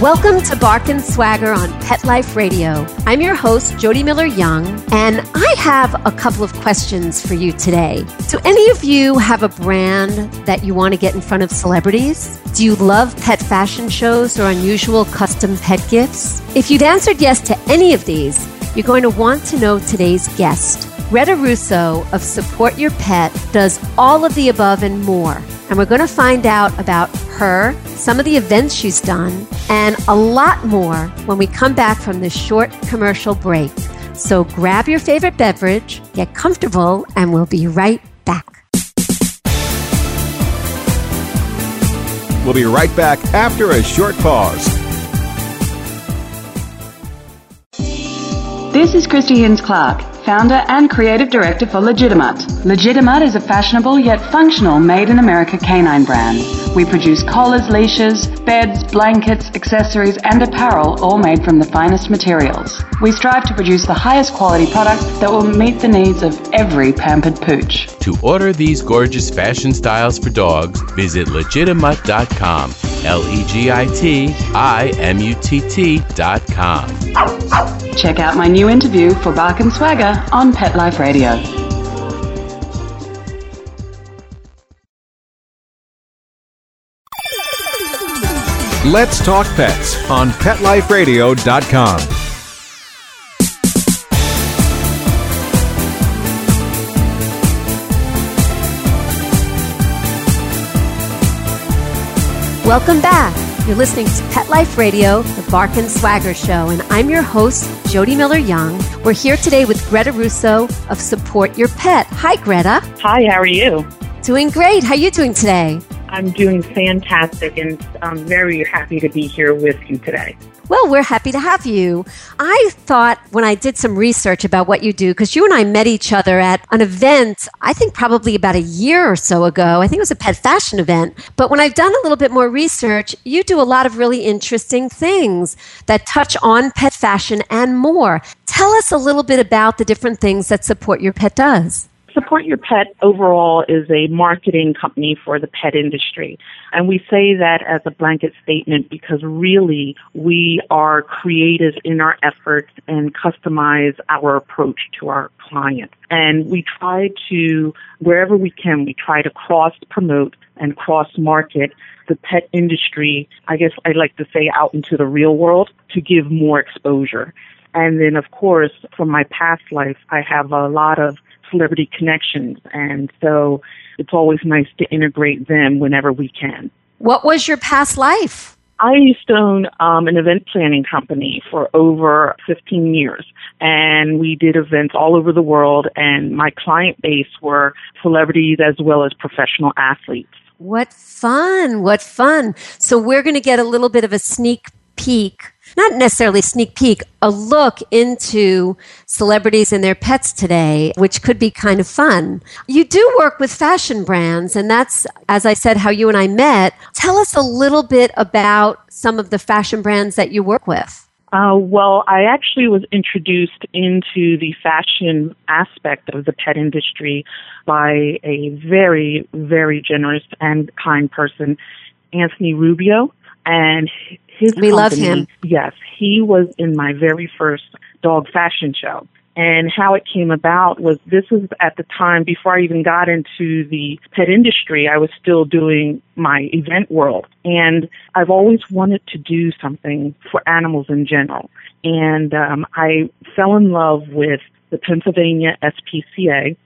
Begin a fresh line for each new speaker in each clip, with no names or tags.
Welcome to Bark and Swagger on Pet Life Radio. I'm your host, Jody Miller Young, and I have a couple of questions for you today. Do any of you have a brand that you want to get in front of celebrities? Do you love pet fashion shows or unusual custom pet gifts? If you'd answered yes to any of these, you're going to want to know today's guest. Greta Russo of Support Your Pet does all of the above and more. And we're going to find out about her, some of the events she's done, and a lot more when we come back from this short commercial break. So grab your favorite beverage, get comfortable, and we'll be right back.
We'll be right back after a short pause.
This is Christy Hins Clark founder and creative director for LegitiMutt. LegitiMutt is a fashionable yet functional made in America canine brand. We produce collars, leashes, beds, blankets, accessories, and apparel, all made from the finest materials. We strive to produce the highest quality product that will meet the needs of every pampered pooch.
To order these gorgeous fashion styles for dogs, visit legitimutt.com. L E G I T I M U T T.com.
Check out my new interview for Bark and Swagger on Pet Life Radio.
Let's Talk Pets on PetLifeRadio.com.
Welcome back. You're listening to Pet Life Radio, the Bark and Swagger Show, and I'm your host, Jody Miller Young. We're here today with Greta Russo of Support Your Pet. Hi, Greta.
Hi, how are you?
Doing great. How are you doing today?
I'm doing fantastic, and I'm very happy to be here with you today.
Well, we're happy to have you. I thought when I did some research about what you do, because you and I met each other at an event, I think probably about a year or so ago. I think it was a pet fashion event. But when I've done a little bit more research, you do a lot of really interesting things that touch on pet fashion and more. Tell us a little bit about the different things that Support Your Pet does.
Support Your Pet overall is a marketing company for the pet industry. And we say that as a blanket statement because really we are creative in our efforts and customize our approach to our clients. And we try to, wherever we can, we try to cross promote and cross market the pet industry, I guess I'd like to say out into the real world to give more exposure. And then, of course, from my past life, I have a lot of celebrity connections. And so it's always nice to integrate them whenever we can.
What was your past life?
I used to own um, an event planning company for over 15 years, and we did events all over the world. And my client base were celebrities as well as professional athletes.
What fun! What fun! So we're going to get a little bit of a sneak peek not necessarily sneak peek, a look into celebrities and their pets today, which could be kind of fun. You do work with fashion brands, and that's, as I said, how you and I met. Tell us a little bit about some of the fashion brands that you work with.
Uh, well, I actually was introduced into the fashion aspect of the pet industry by a very, very generous and kind person, Anthony Rubio. And his
we
company,
love him.
Yes, he was in my very first dog fashion show. And how it came about was this was at the time before I even got into the pet industry, I was still doing my event world. And I've always wanted to do something for animals in general. And um, I fell in love with the Pennsylvania SPCA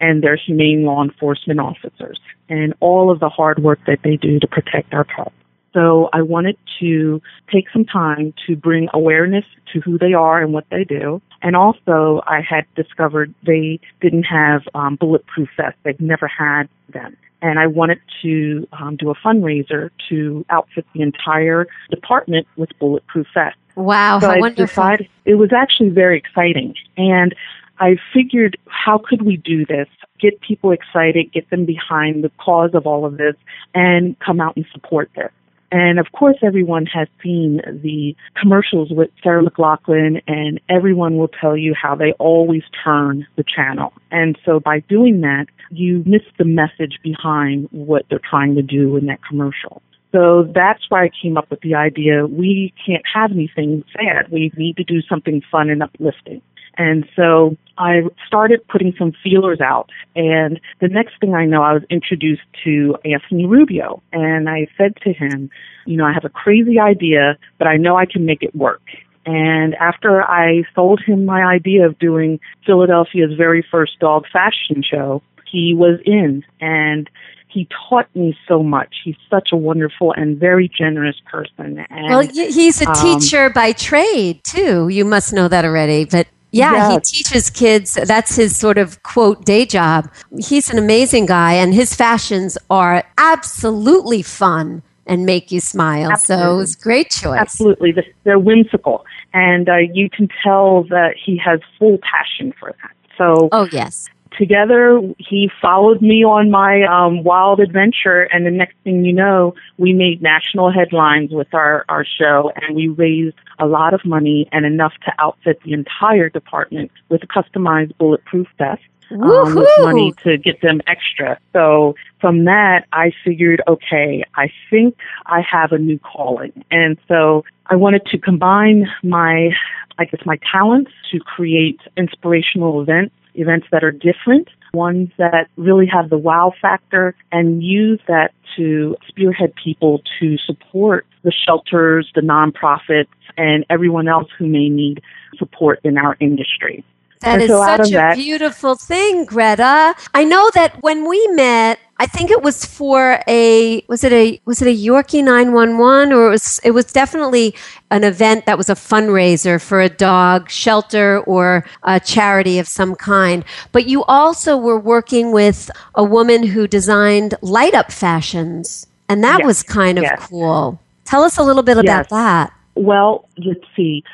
and their humane law enforcement officers and all of the hard work that they do to protect our pets. So I wanted to take some time to bring awareness to who they are and what they do. And also, I had discovered they didn't have um, bulletproof vests. They've never had them. And I wanted to um, do a fundraiser to outfit the entire department with bulletproof vests.
Wow,
so
how
I
wonderful.
Decided, it was actually very exciting. And I figured, how could we do this? Get people excited, get them behind the cause of all of this, and come out and support this. And of course, everyone has seen the commercials with Sarah McLachlan, and everyone will tell you how they always turn the channel. And so by doing that, you miss the message behind what they're trying to do in that commercial. So that's why I came up with the idea we can't have anything sad. We need to do something fun and uplifting. And so I started putting some feelers out. And the next thing I know, I was introduced to Anthony Rubio. And I said to him, you know, I have a crazy idea, but I know I can make it work. And after I sold him my idea of doing Philadelphia's very first dog fashion show, he was in. And he taught me so much. He's such a wonderful and very generous person. And,
well, he's a um, teacher by trade too. You must know that already. But yeah, yes. he teaches kids. That's his sort of quote day job. He's an amazing guy, and his fashions are absolutely fun and make you smile. Absolutely. So it was great choice.
Absolutely, they're whimsical, and uh, you can tell that he has full passion for that. So,
oh yes,
together he followed me on my um, wild adventure and the next thing you know we made national headlines with our, our show and we raised a lot of money and enough to outfit the entire department with a customized bulletproof vest um, with money to get them extra. So from that, I figured, okay, I think I have a new calling. And so I wanted to combine my, I guess, my talents to create inspirational events events that are different, ones that really have the wow factor, and use that to spearhead people to support the shelters, the nonprofits, and everyone else who may need support in our industry.
That
and
is
so
such a
that,
beautiful thing, Greta. I know that when we met, I think it was for a was it a was it a Yorkie 911 or it was it was definitely an event that was a fundraiser for a dog shelter or a charity of some kind. But you also were working with a woman who designed light up fashions and that
yes,
was kind of
yes.
cool. Tell us a little bit
yes.
about that.
Well, let's see.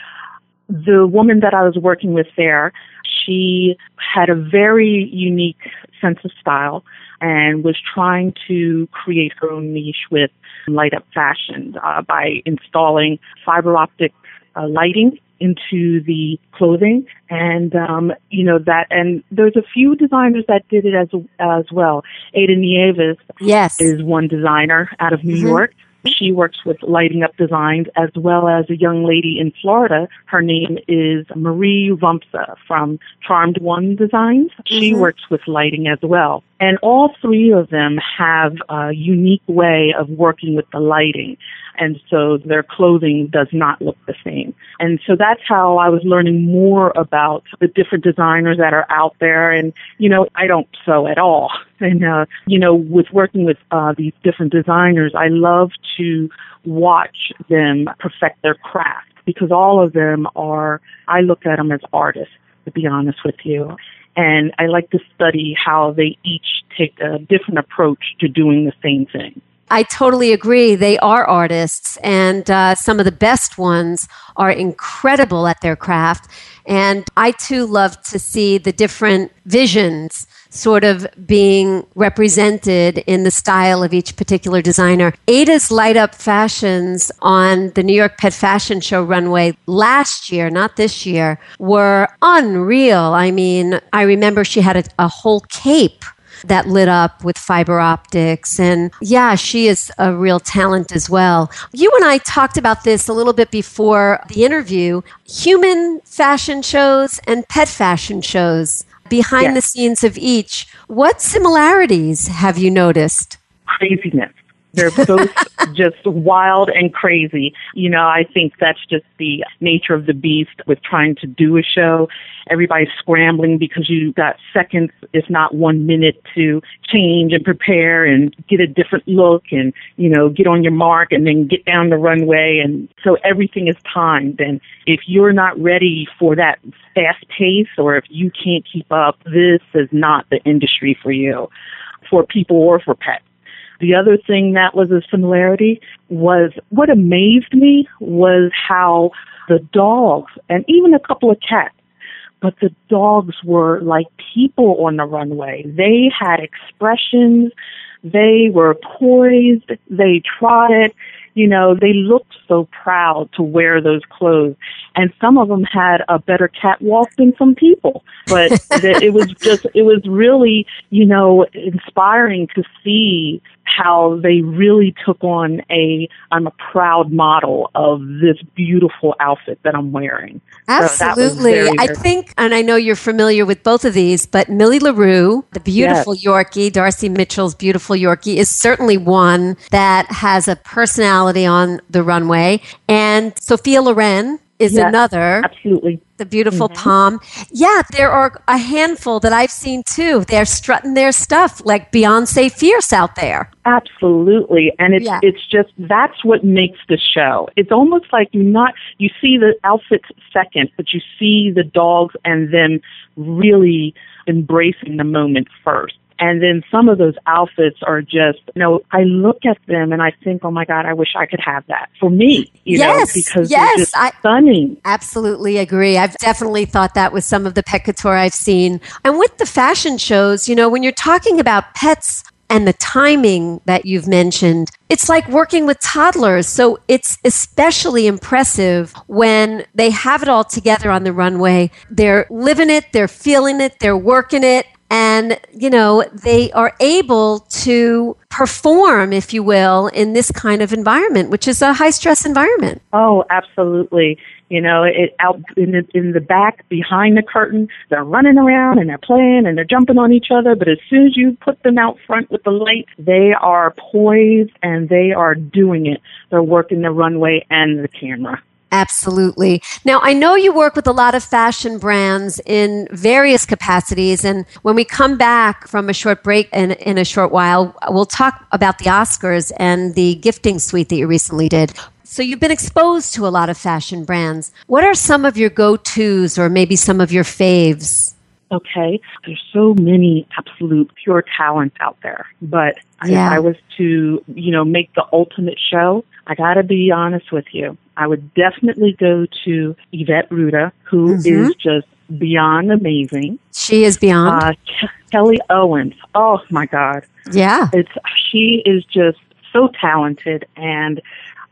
The woman that I was working with there, she had a very unique sense of style and was trying to create her own niche with light up fashion uh, by installing fiber optic uh, lighting into the clothing and um you know that and there's a few designers that did it as as well ada nieves
yes
is one designer out of new
mm-hmm.
york she works with lighting up designs as well as a young lady in Florida. Her name is Marie Rumpsa from Charmed One Designs. She
Mhm.
works with lighting as well. And all three of them have a unique way of working with the lighting. And so their clothing does not look the same. And so that's how I was learning more about the different designers that are out there. And, you know, I don't sew at all. And, uh, you know, with working with uh, these different designers, I love to watch them perfect their craft because all of them are, I look at them as artists, to be honest with you. And I like to study how they each take a different approach to doing the same thing.
I totally agree. They are artists, and uh, some of the best ones are incredible at their craft. And I too love to see the different visions sort of being represented in the style of each particular designer. Ada's light up fashions on the New York Pet Fashion Show runway last year, not this year, were unreal. I mean, I remember she had a, a whole cape that lit up with fiber optics. And yeah, she is a real talent as well. You and I talked about this a little bit before the interview human fashion shows and pet fashion shows behind
Yes.
the scenes of each. What similarities have you noticed?
craziness. They're both just wild and crazy. You know, I think that's just the nature of the beast with trying to do a show. Everybody's scrambling because you got seconds, if not one minute to change and prepare and get a different look and, you know, get on your mark and then get down the runway. And so everything is timed. And if you're not ready for that fast pace or if you can't keep up, this is not the industry for you, for people or for pets. The other thing that was a similarity was what amazed me was how the dogs and even a couple of cats but the dogs were like people on the runway. They had expressions. They were poised. They trotted. You know, they looked so proud to wear those clothes. And some of them had a better catwalk than some people. But it was just, it was really, you know, inspiring to see how they really took on a I'm a proud model of this beautiful outfit that I'm wearing.
Absolutely.
So very,
I think and I know you're familiar with both of these, but Millie LaRue, the beautiful yes. Yorkie, Darcy Mitchell's beautiful Yorkie is certainly one that has a personality on the runway. And Sophia Loren is
yes,
another.
Absolutely.
The beautiful mm-hmm. Pom. Yeah, there are a handful that I've seen too. They're strutting their stuff like Beyonce Fierce out there.
Absolutely. And it's yeah. it's just that's what makes the show. It's almost like you not you see the outfits second, but you see the dogs and them really embracing the moment first. And then some of those outfits are just, you know, I look at them and I think, oh my God, I wish I could have that for me, you
yes,
know, because
yes,
they're just I stunning.
Absolutely agree. I've definitely thought that with some of the pet couture I've seen. And with the fashion shows, you know, when you're talking about pets, and the timing that you've mentioned, it's like working with toddlers. So it's especially impressive when they have it all together on the runway. They're living it, they're feeling it, they're working it, and you know they are able to perform if you will in this kind of environment which is a high stress environment.
Oh absolutely. You know it out in the in the back behind the curtain they're running around and they're playing and they're jumping on each other but as soon as you put them out front with the light they are poised and they are doing it. They're working the runway and the camera
Absolutely. Now, I know you work with a lot of fashion brands in various capacities. And when we come back from a short break in, in a short while, we'll talk about the Oscars and the gifting suite that you recently did. So, you've been exposed to a lot of fashion brands. What are some of your go tos or maybe some of your faves?
Okay, there's so many absolute pure talents out there, but yeah. if I was to, you know, make the ultimate show, I got to be honest with you. I would definitely go to Yvette Ruda, who mm-hmm. is just beyond amazing.
She is beyond. Uh,
Ke- Kelly Owens. Oh my God.
Yeah.
It's she is just so talented and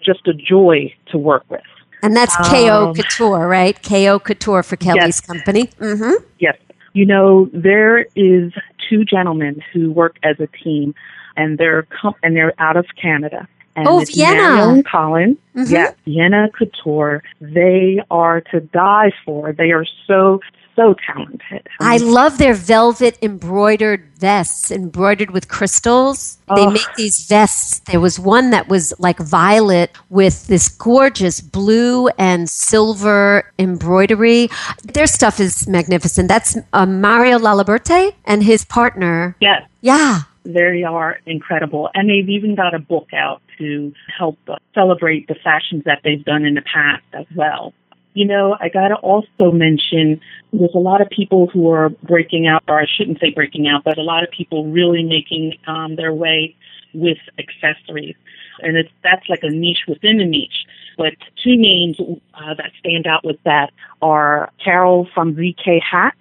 just a joy to work with.
And that's um, KO Couture, right? KO Couture for Kelly's yes. company.
Mm-hmm. Yes. You know, there is two gentlemen who work as a team, and they're com- and they're out of Canada, and
oh, Vienna.
and Colin. Mm-hmm. Yeah, Vienna Couture. They are to die for. They are so so talented.
I love their velvet embroidered vests, embroidered with crystals. Oh. They make these vests. There was one that was like violet with this gorgeous blue and silver embroidery. Their stuff is magnificent. That's uh, Mario Laliberte and his partner.
Yes.
Yeah.
They are incredible. And they've even got a book out to help uh, celebrate the fashions that they've done in the past as well. You know, I got to also mention there's a lot of people who are breaking out, or I shouldn't say breaking out, but a lot of people really making um, their way with accessories. And it's, that's like a niche within a niche. But two names uh, that stand out with that are Carol from ZK Hats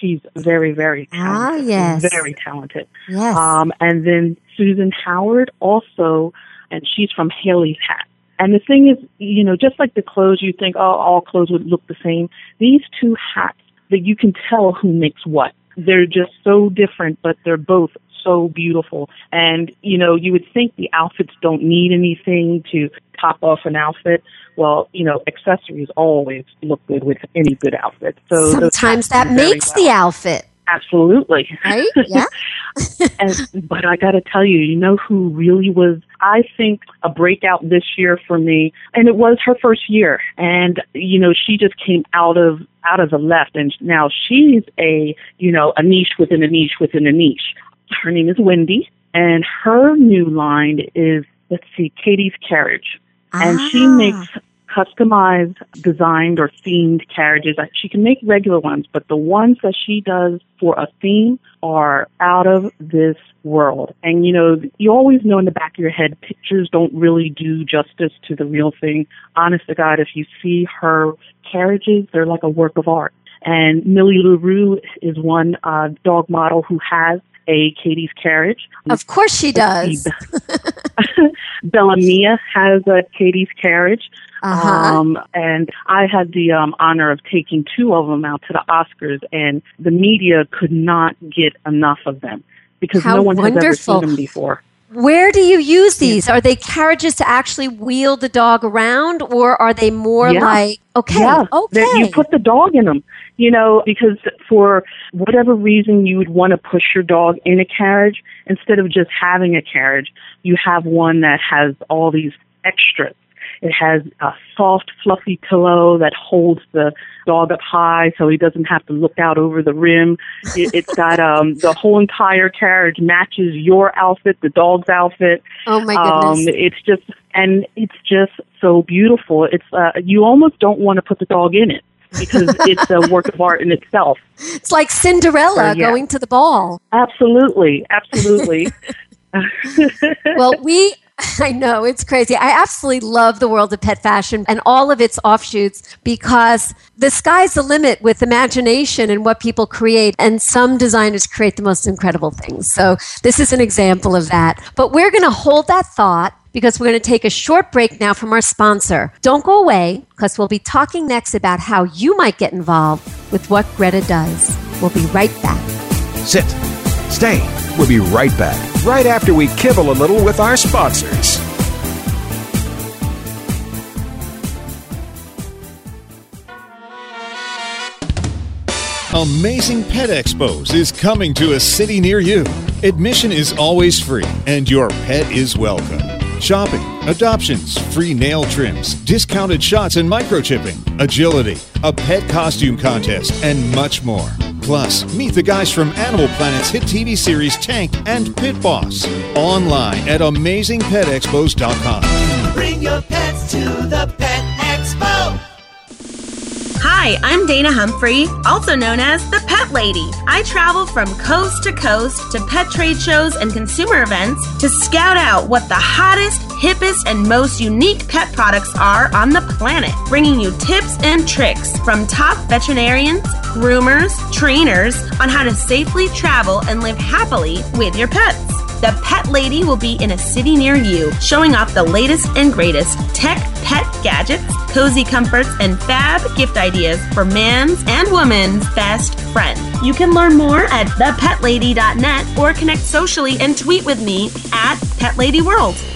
she's very, very ah, talented.
Ah, yes.
Very talented.
Yes.
Um, and then Susan Howard also, and she's from Haley's Hat. And the thing is, you know, just like the clothes, you think, oh, all clothes would look the same. These two hats, that you can tell who makes what. They're just so different, but they're both so beautiful. And, you know, you would think the outfits don't need anything to top off an outfit. Well, you know, accessories always look good with any good outfit. So
sometimes that makes well. the outfit.
Absolutely.
Right? Yeah.
and, but I got to tell you, you know who really was, I think, a breakout this year for me, and it was her first year. And, you know, she just came out of, out of the left and now she's a, you know, a niche within a niche within a niche. Her name is Wendy and her new line is, let's see, Katie's Carriage. And ah. she makes customized, designed, or themed carriages. She can make regular ones, but the ones that she does for a theme are out of this world. And you know, you always know in the back of your head, pictures don't really do justice to the real thing. Honest to God, if you see her carriages, they're like a work of art. And Millie LaRue is one uh, dog model who has a Katie's carriage.
Of course she does.
Bella Mia has a Katie's carriage.
Uh-huh.
Um, and I had the um, honor of taking two of them out to the Oscars, and the media could not get enough of them because
How
no one has ever seen them before.
Where do you use these? Are they carriages to actually wheel the dog around, or are they more
Yeah.
like okay,
Yeah,
okay?
that you put the dog in them. You know, because for whatever reason you would want to push your dog in a carriage instead of just having a carriage, you have one that has all these extras. It has a soft, fluffy pillow that holds the dog up high so he doesn't have to look out over the rim. It, it's got um, the whole entire carriage matches your outfit, the dog's outfit.
oh my
Um,
goodness!
it's just, and it's just so beautiful. It's, uh, you almost don't want to put the dog in it because it's a work of art in itself.
it's like Cinderella
yeah.
going to the ball.
Absolutely, absolutely.
well, we, I know, it's crazy. I absolutely love the world of pet fashion and all of its offshoots because the sky's the limit with imagination and what people create. And some designers create the most incredible things. So this is an example of that. But we're going to hold that thought because we're going to take a short break now from our sponsor. Don't go away because we'll be talking next about how you might get involved with what Greta does. We'll be right back.
Sit. Stay. We'll be right back, right after we kibble a little with our sponsors.
Amazing Pet Expos is coming to a city near you. Admission is always free, and your pet is welcome. Shopping, adoptions, free nail trims, discounted shots and microchipping, agility, a pet costume contest, and much more. Plus, meet the guys from Animal Planet's hit TV series Tank and Pit Boss. Online at amazingpetexpos.com.
Bring your pets to the Pet Expo.
Hi, I'm Dana Humphrey, also known as the Pet Lady. I travel from coast to coast to pet trade shows and consumer events to scout out what the hottest, hippest, and most unique pet products are on the planet, bringing you tips and tricks from top veterinarians, groomers, trainers on how to safely travel and live happily with your pets. The Pet Lady will be in a city near you, showing off the latest and greatest tech pet gadgets, cozy comforts, and fab gift ideas for man's and woman's best friend. You can learn more at thepetlady.net or connect socially and tweet with me at PetLadyWorld.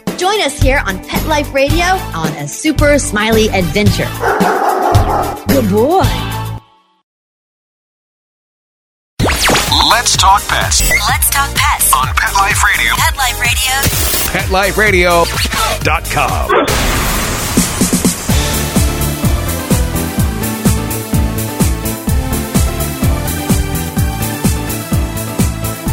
Join us here on Pet Life Radio on A Super Smiley Adventure. Good boy.
Let's talk pets
Let's talk pets.
on Pet Life Radio.
Pet Life Radio.
PetLifeRadio.com.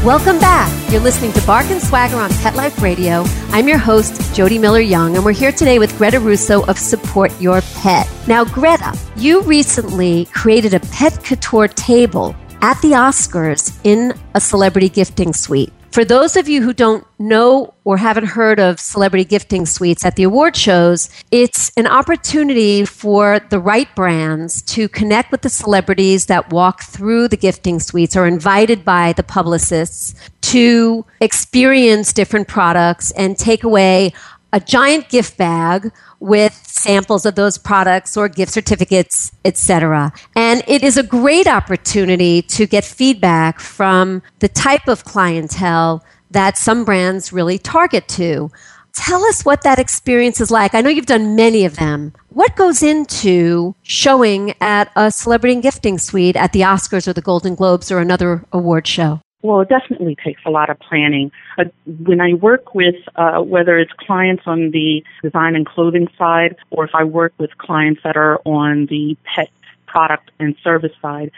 Welcome back. You're listening to Bark and Swagger on Pet Life Radio. I'm your host, Jody Miller Young, and we're here today with Greta Russo of Support Your Pet. Now, Greta, you recently created a pet couture table at the Oscars in a celebrity gifting suite. For those of you who don't know or haven't heard of celebrity gifting suites at the award shows, it's an opportunity for the right brands to connect with the celebrities that walk through the gifting suites or invited by the publicists to experience different products and take away a giant gift bag with samples of those products or gift certificates, etc. And it is a great opportunity to get feedback from the type of clientele that some brands really target to. Tell us what that experience is like. I know you've done many of them. What goes into showing at a celebrity and gifting suite at the Oscars or the Golden Globes or another award show?
Well, it definitely takes a lot of planning. Uh, when I work with, uh, whether it's clients on the design and clothing side, or if I work with clients that are on the pet product and service side,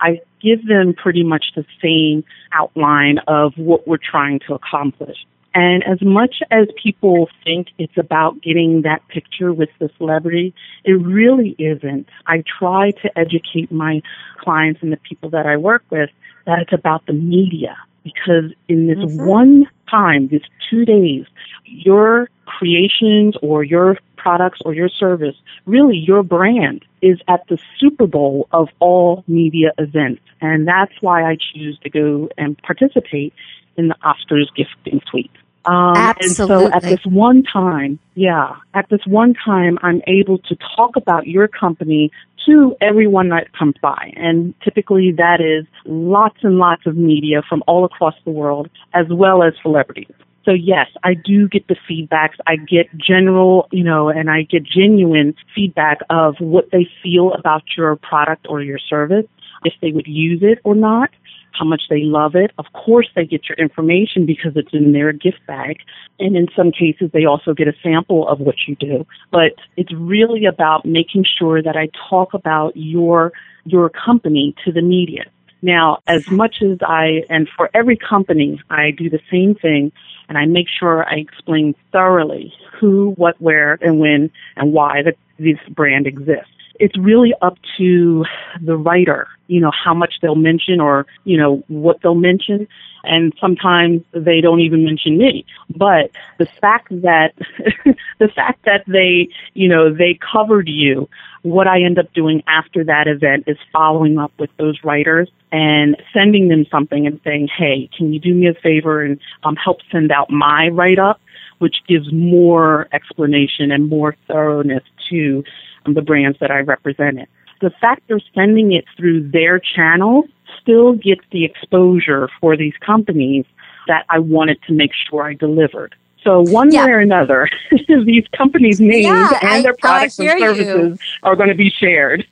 I give them pretty much the same outline of what we're trying to accomplish. And as much as people think it's about getting that picture with the celebrity, it really isn't. I try to educate my clients and the people that I work with that it's about the media because in this mm-hmm. one time, this two days, your creations or your products or your service, really your brand is at the Super Bowl of all media events. And that's why I choose to go and participate in the Oscars gifting suite.
Um, Absolutely.
And so at this one time, yeah, at this one time, I'm able to talk about your company to everyone that comes by. And typically that is lots and lots of media from all across the world, as well as celebrities. So yes, I do get the feedbacks. I get general, you know, and I get genuine feedback of what they feel about your product or your service, if they would use it or not how much they love it. Of course, they get your information because it's in their gift bag. And in some cases, they also get a sample of what you do. But it's really about making sure that I talk about your, your company to the media. Now, as much as I, and for every company, I do the same thing and I make sure I explain thoroughly who, what, where, and when, and why the, this brand exists it's really up to the writer, you know, how much they'll mention or, you know, what they'll mention. And sometimes they don't even mention me. But the fact that, the fact that they, you know, they covered you, what I end up doing after that event is following up with those writers and sending them something and saying, hey, can you do me a favor and um, help send out my write up? which gives more explanation and more thoroughness to the brands that I represented. The fact they're sending it through their channel still gets the exposure for these companies that I wanted to make sure I delivered. So one yeah. way or another, these companies' names yeah, and I, their products and services you. are going to be shared.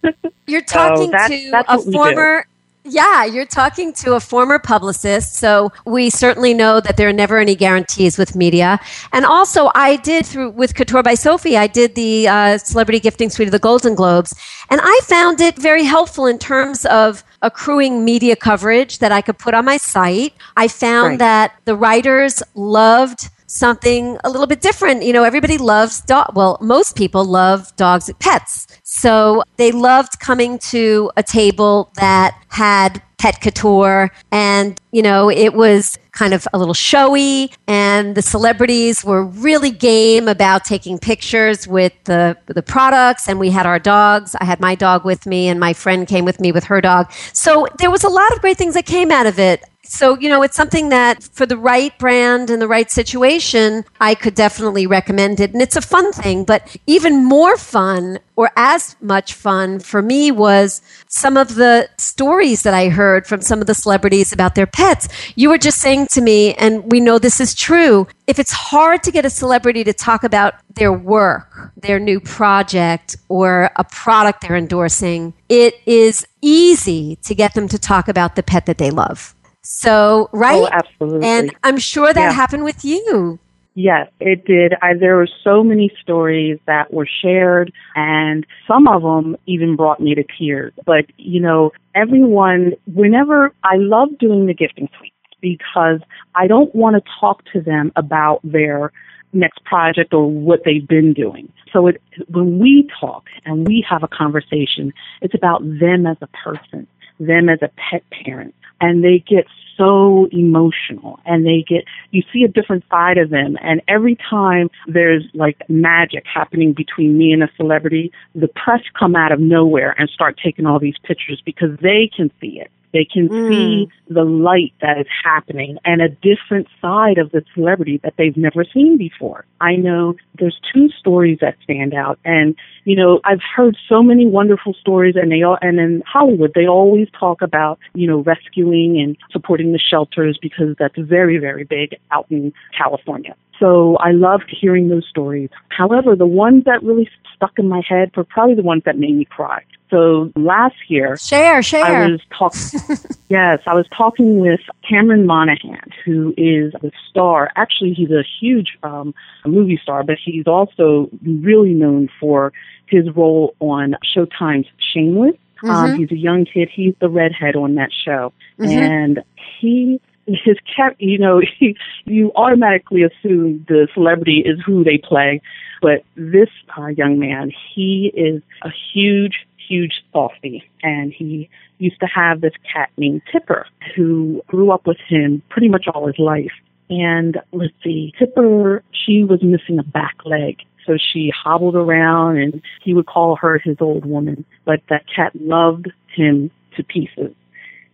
You're talking so that's, to that's a former yeah, you're talking to a former publicist, so we certainly know that there are never any guarantees with media. And also, I did through with Couture by Sophie, I did the uh, celebrity gifting suite of the Golden Globes, and I found it very helpful in terms of accruing media coverage that I could put on my site. I found right. that the writers loved something a little bit different. You know, everybody loves dog. Well, most people love dogs pets. So they loved coming to a table that had pet couture and, you know, it was kind of a little showy and the celebrities were really game about taking pictures with the the products and we had our dogs. I had my dog with me and my friend came with me with her dog. So there was a lot of great things that came out of it. So, you know, it's something that for the right brand and the right situation, I could definitely recommend it. And it's a fun thing, but even more fun or as much fun for me was some of the stories that I heard from some of the celebrities about their pets. You were just saying to me, and we know this is true, if it's hard to get a celebrity to talk about their work, their new project, or a product they're endorsing, it is easy to get them to talk about the pet that they love. So, right?
Oh, absolutely.
And I'm sure that yeah. happened with you.
Yes, it did. I, there were so many stories that were shared, and some of them even brought me to tears. But, you know, everyone, whenever I love doing the gifting suite because I don't want to talk to them about their next project or what they've been doing. So it, when we talk and we have a conversation, it's about them as a person, them as a pet parent, and they get so emotional and they get you see a different side of them and every time there's like magic happening between me and a celebrity the press come out of nowhere and start taking all these pictures because they can see it they can mm. see the light that is happening and a different side of the celebrity that they've never seen before. I know there's two stories that stand out and you know, I've heard so many wonderful stories and they all and in Hollywood they always talk about, you know, rescuing and supporting the shelters because that's very, very big out in California. So I loved hearing those stories. However, the ones that really stuck in my head were probably the ones that made me cry. So last year,
share, share.
I was talking. yes, I was talking with Cameron Monaghan, who is the star. Actually, he's a huge um, movie star, but he's also really known for his role on Showtime's Shameless. Um,
Mhm.
he's a young kid. He's the redhead on that show,
Mhm.
and he his cat. You know, he, you automatically assume the celebrity is who they play, but this uh, young man, he is a huge, huge softy, and he used to have this cat named Tipper who grew up with him pretty much all his life. And let's see, Tipper, she was missing a back leg. So she hobbled around and he would call her his old woman. But that cat loved him to pieces.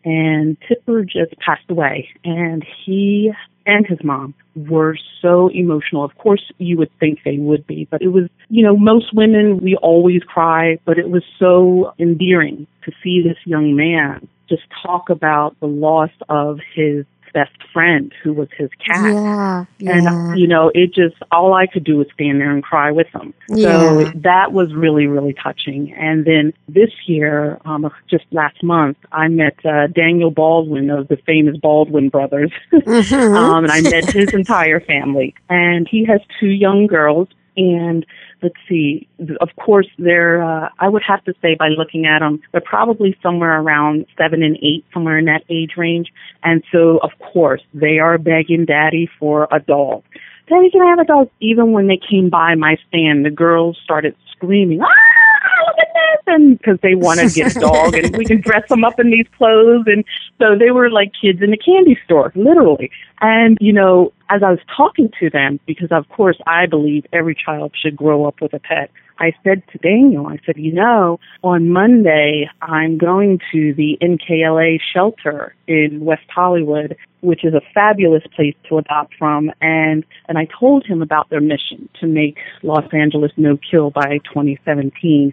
And Tipper just passed away. And he and his mom were so emotional. Of course, you would think they would be, but it was, you know, most women, we always cry, but it was so endearing to see this young man just talk about the loss of his best friend who was his cat.
Yeah,
And,
yeah.
you know, it just, all I could do was stand there and cry with him.
Yeah.
So that was really, really touching. And then this year, um, just last month, I met uh, Daniel Baldwin of the famous Baldwin brothers.
Mhm.
um, and I met his entire family. And he has two young girls. And let's see, of course, they're, uh, I would have to say by looking at them, they're probably somewhere around seven and eight, somewhere in that age range. And so, of course, they are begging daddy for a dog. Daddy, can I have a dog? Even when they came by my stand, the girls started screaming, ah, look at this! And because they wanted to get a dog and we can dress them up in these clothes. And so they were like kids in a candy store, literally. And, you know, as I was talking to them, because of course I believe every child should grow up with a pet, I said to Daniel, I said, you know, on Monday I'm going to the NKLA shelter in West Hollywood, which is a fabulous place to adopt from. And, and I told him about their mission to make Los Angeles no kill by 2017.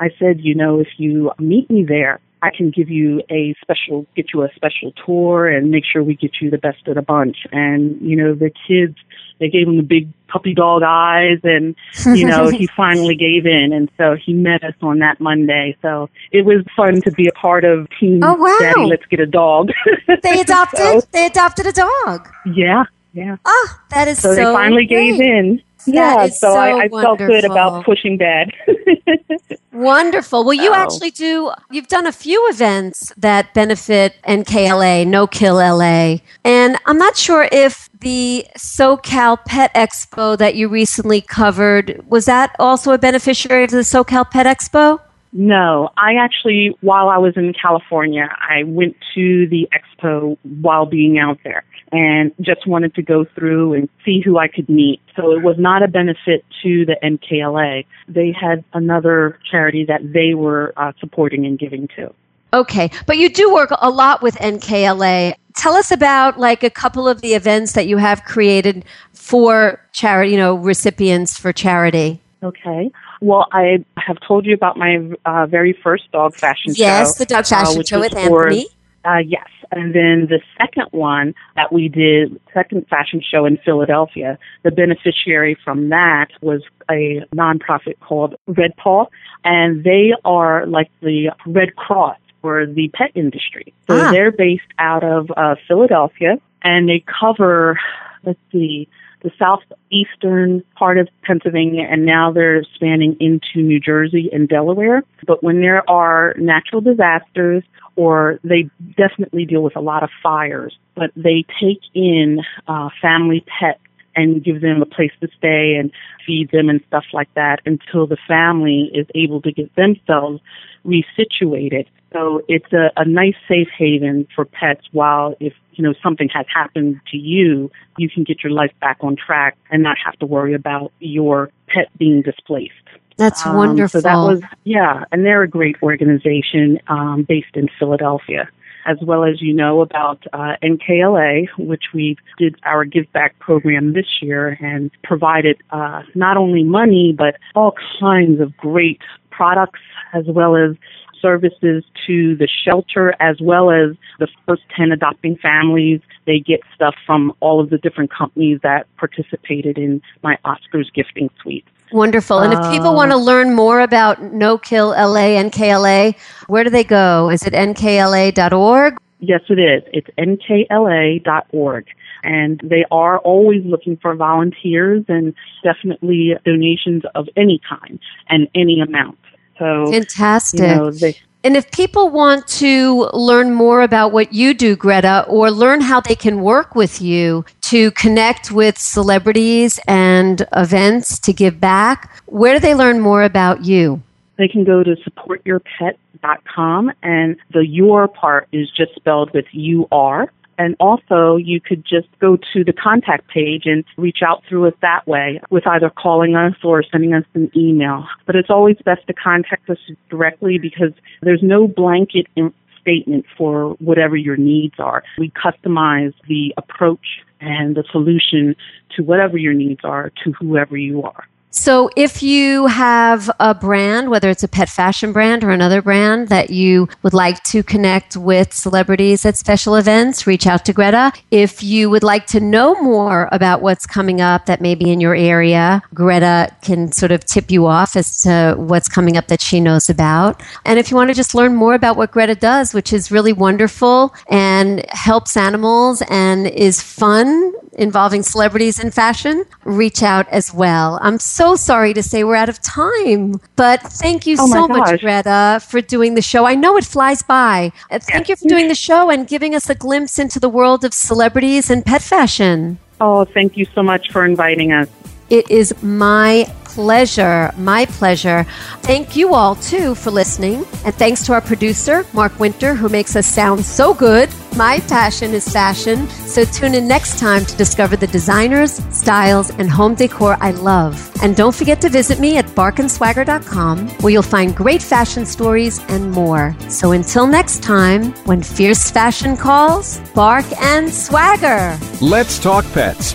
I said, you know, if you meet me there, I can give you a special, get you a special tour and make sure we get you the best of the bunch. And, you know, the kids, they gave him the big puppy dog eyes and, you know, he finally gave in. And so he met us on that Monday. So it was fun to be a part of Team
Oh, wow.
Daddy Let's Get a Dog.
They adopted.
So,
they adopted a dog.
yeah, yeah.
Oh, that is
So,
so.
they finally gave in. Yeah,
is
so, I,
so
I felt good about pushing dad.
Wonderful. Well, you
So-
actually do. You've done a few events that benefit NKLA, No Kill LA, and I'm not sure if the SoCal Pet Expo that you recently covered was that also a beneficiary of the SoCal Pet Expo.
No, I actually, while I was in California, I went to the expo while being out there and just wanted to go through and see who I could meet. So it was not a benefit to the NKLA. They had another charity that they were uh, supporting and giving to.
Okay, but you do work a lot with NKLA. Tell us about like a couple of the events that you have created for charity, you know, recipients for charity.
Okay. Well, I have told you about my uh, very first dog fashion show.
Yes, the dog fashion
which
show with
for-
Anthony.
Uh, yes. And then the second one that we did, second fashion show in Philadelphia, the beneficiary from that was a nonprofit called Red Paw, and they are like the Red Cross for the pet industry. So
Ah.
they're based out of uh, Philadelphia, and they cover, let's see, the southeastern part of Pennsylvania, and now they're spanning into New Jersey and Delaware. But when there are natural disasters, or they definitely deal with a lot of fires, but they take in uh, family pets and give them a place to stay and feed them and stuff like that until the family is able to get themselves resituated. So it's a, a nice safe haven for pets while if you know something has happened to you, you can get your life back on track and not have to worry about your pet being displaced.
That's
Um,
wonderful.
So that was yeah, and they're a great organization um, based in Philadelphia, as well as you know about uh, NKLA, which we did our Give Back program this year and provided uh, not only money but all kinds of great products as well as services to the shelter as well as the first 10 adopting families. They get stuff from all of the different companies that participated in my Oscars gifting suite.
Wonderful. And if people want to um, learn more about No Kill LA, NKLA, where do they go? Is it nkla.org?
Yes, it is. It's nkla.org. And they are always looking for volunteers and definitely donations of any kind and any amount. So,
Fantastic.
you know, they,
And if people want to learn more about what you do, Greta, or learn how they can work with you to connect with celebrities and events to give back, where do they learn more about you?
They can go to supportyourpet.com and the your part is just spelled with U R. And also, you could just go to the contact page and reach out through us that way with either calling us or sending us an email. But it's always best to contact us directly because there's no blanket in- statement for whatever your needs are. We customize the approach and the solution to whatever your needs are to whoever you are.
So, if you have a brand, whether it's a pet fashion brand or another brand that you would like to connect with celebrities at special events, reach out to Greta. If you would like to know more about what's coming up that may be in your area, Greta can sort of tip you off as to what's coming up that she knows about. And if you want to just learn more about what Greta does, which is really wonderful and helps animals and is fun involving celebrities in fashion, reach out as well. I'm so sorry to say we're out of time, but thank you
Oh
so much. Greta, for doing the show. I know it flies by. Uh, Thank you for doing the show and giving us a glimpse into the world of celebrities and pet fashion.
Oh, thank you so much for inviting us.
It is my pleasure, my pleasure. Thank you all too for listening. And thanks to our producer, Mark Winter, who makes us sound so good. My passion is fashion. So tune in next time to discover the designers, styles, and home decor I love. And don't forget to visit me at barkandswagger.com where you'll find great fashion stories and more. So until next time, when fierce fashion calls, bark and swagger.
Let's talk pets